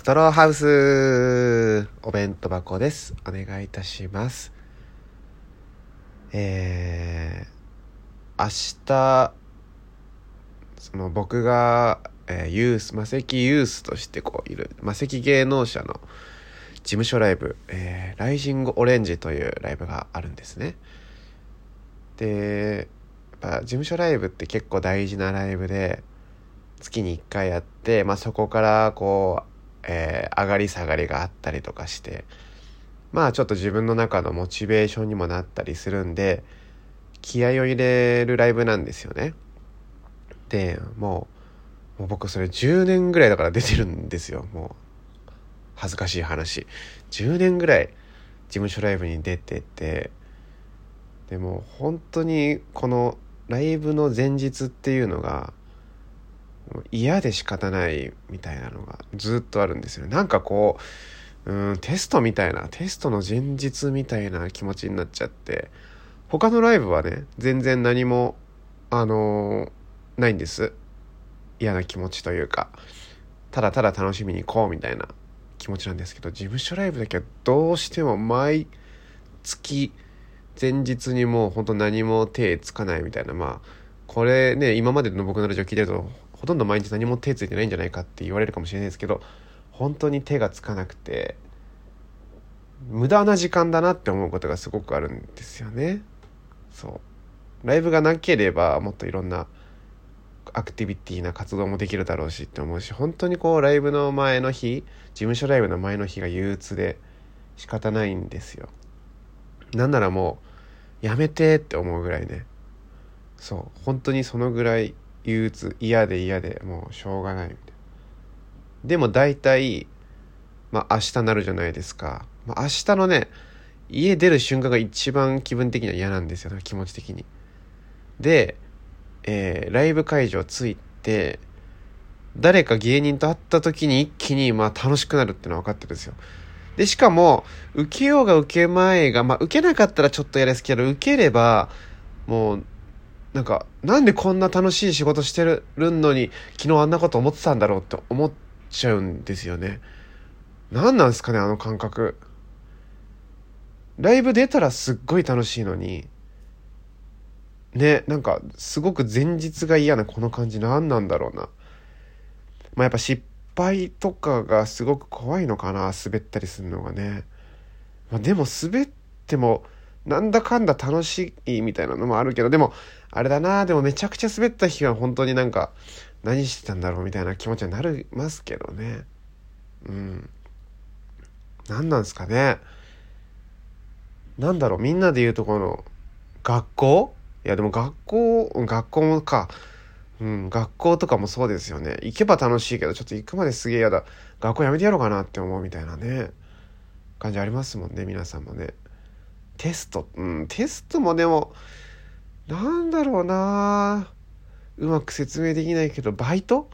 ストローハウスお弁当箱です。お願いいたします。えー、明日、その僕が、えーユース、魔石ユースとしてこういる、魔石芸能者の事務所ライブ、えーライジングオレンジというライブがあるんですね。で、やっぱ事務所ライブって結構大事なライブで、月に1回やって、まあ、そこからこう、えー上がり下がりがあったりとかしてまあちょっと自分の中のモチベーションにもなったりするんで気合を入れるライブなんですよね。でもうもう僕それ10年ぐらいだから出てるんですよもう恥ずかしい話10年ぐらい事務所ライブに出ててでも本当にこのライブの前日っていうのが嫌で仕方ないみたいなのがずっとあるんですよなんかこううんテストみたいなテストの前日みたいな気持ちになっちゃって他のライブはね全然何もあのーないんです。嫌な気持ちというか。ただただ楽しみに行こうみたいな気持ちなんですけど事務所ライブだけはどうしても毎月前日にもうほんと何も手つかないみたいな。まあこれね今までの僕のラジオ聞いてるとほとんど毎日何も手ついてないんじゃないかって言われるかもしれないですけど本当に手がつかなくて無駄な時間だなって思うことがすごくあるんですよね。そう。ライブがなければもっといろんなアクティビティな活動もできるだろうしって思うし本当にこうライブの前の日事務所ライブの前の日が憂鬱で仕方ないんですよ。なんならもうやめてって思うぐらいね。そう。本当にそのぐらい憂鬱嫌で嫌でもうしょうがないみたいな。でも大体まあ明日なるじゃないですか、まあ、明日のね家出る瞬間が一番気分的には嫌なんですよ気持ち的に。で、えーライブ会場着いて誰か芸人と会った時に一気にまあ楽しくなるってのは分かってるんですよ。でしかも受けようが受けまいがまあ受けなかったらちょっと嫌ですけど受ければもうなんかなんでこんな楽しい仕事してるのに昨日あんなこと思ってたんだろうって思っちゃうんですよね。何なんですかねあの感覚。ライブ出たらすっごい楽しいのにねなんかすごく前日が嫌なこの感じ何なんだろうな。まあやっぱ失敗とかがすごく怖いのかな滑ったりするのがね、まあ、でも滑ってもなんだかんだ楽しいみたいなのもあるけどでもあれだなでもめちゃくちゃ滑った日は本当になんか何してたんだろうみたいな気持ちになりますけどね。うん。何なんですかねなんだろうみんなで言うとこの学校いやでも学校学校もか。うん学校とかもそうですよね。行けば楽しいけどちょっと行くまですげえ嫌だ。学校やめてやろうかなって思うみたいなね。感じありますもんね皆さんもね。テストうんテストもでもなんだろうな。うまく説明できないけどバイト？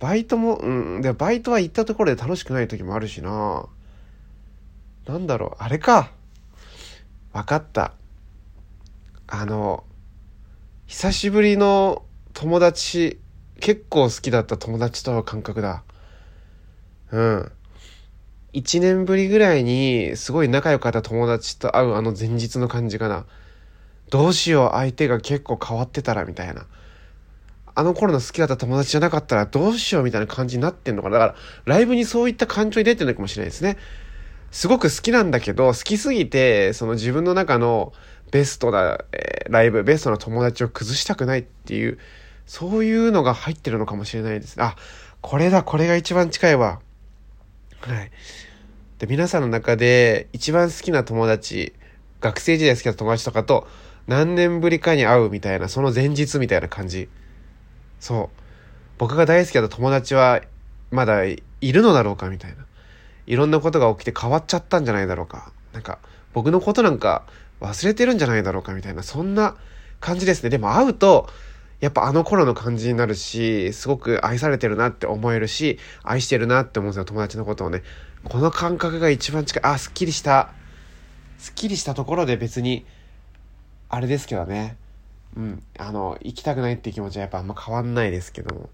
バイトもうんでバイトは行ったところで楽しくない時もあるしな。なんだろうあれか。わかった。あの久しぶりの友達結構好きだった友達と会う感覚だ。うん。1年ぶりぐらいにすごい仲良かった友達と会うあの前日の感じかな。どうしよう相手が結構変わってたらみたいな。あの頃の好きだった友達じゃなかったらどうしようみたいな感じになってんのかな。だからライブにそういった感情に出てるのかもしれないですね。すごく好きなんだけど好きすぎてその自分の中のベストな、えライブベストな友達を崩したくないっていうそういうのが入ってるのかもしれないです。あこれだこれが一番近いわ。はい。で皆さんの中で一番好きな友達学生時代好きな友達とかと何年ぶりかに会うみたいなその前日みたいな感じ。そう。僕が大好きだった友達はまだいるのだろうかみたいな。いろんなことが起きて変わっちゃったんじゃないだろうか。なんか僕のことなんか忘れてるんじゃないだろうかみたいな。そんな感じですね。でも会うとやっぱあの頃の感じになるしすごく愛されてるなって思えるし愛してるなって思うんですよ友達のことをね。この感覚が一番近い。あすっきりした。すっきりしたところで別にあれですけどね。うん。あの行きたくないっていう気持ちはやっぱあんま変わんないですけども。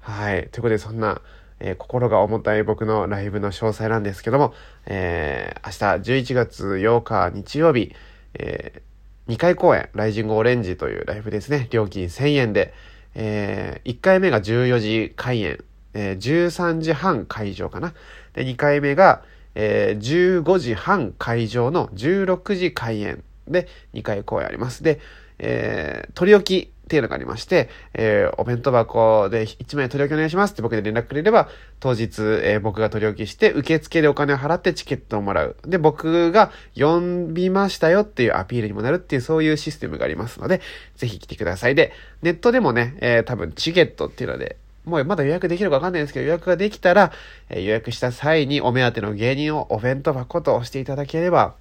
はい。ということでそんな、えー、心が重たい僕のライブの詳細なんですけども、えー、明日11月8日日曜日、えー、2回公演、ライジングオレンジというライブですね。料金1000円で、えー、1回目が14時開演、えー、13時半会場かな。で、2回目が、えー、15時半会場の16時開演で2回公演あります。で、えー、取り置きっていうのがありまして、えー、お弁当箱で1枚取り置きお願いしますって僕で連絡くれれば、当日、えー、僕が取り置きして、受付でお金を払ってチケットをもらう。で、僕が呼びましたよっていうアピールにもなるっていう、そういうシステムがありますので、ぜひ来てください。で、ネットでもね、えー、多分チケットっていうので、もうまだ予約できるかわかんないんですけど、予約ができたら、えー、予約した際にお目当ての芸人をお弁当箱と押していただければ、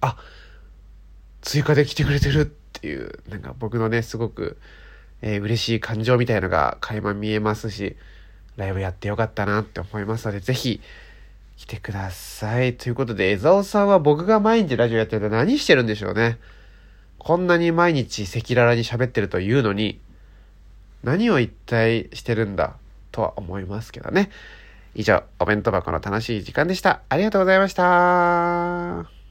あ、追加で来てくれてるっていう、なんか僕のね、すごく、えー、嬉しい感情みたいのが垣間見えますし、ライブやってよかったなって思いますので、ぜひ来てください。ということで、江沢さんは僕が毎日ラジオやってると何してるんでしょうね。こんなに毎日赤裸々に喋ってるというのに、何を一体してるんだとは思いますけどね。以上、お弁当箱の楽しい時間でした。ありがとうございました。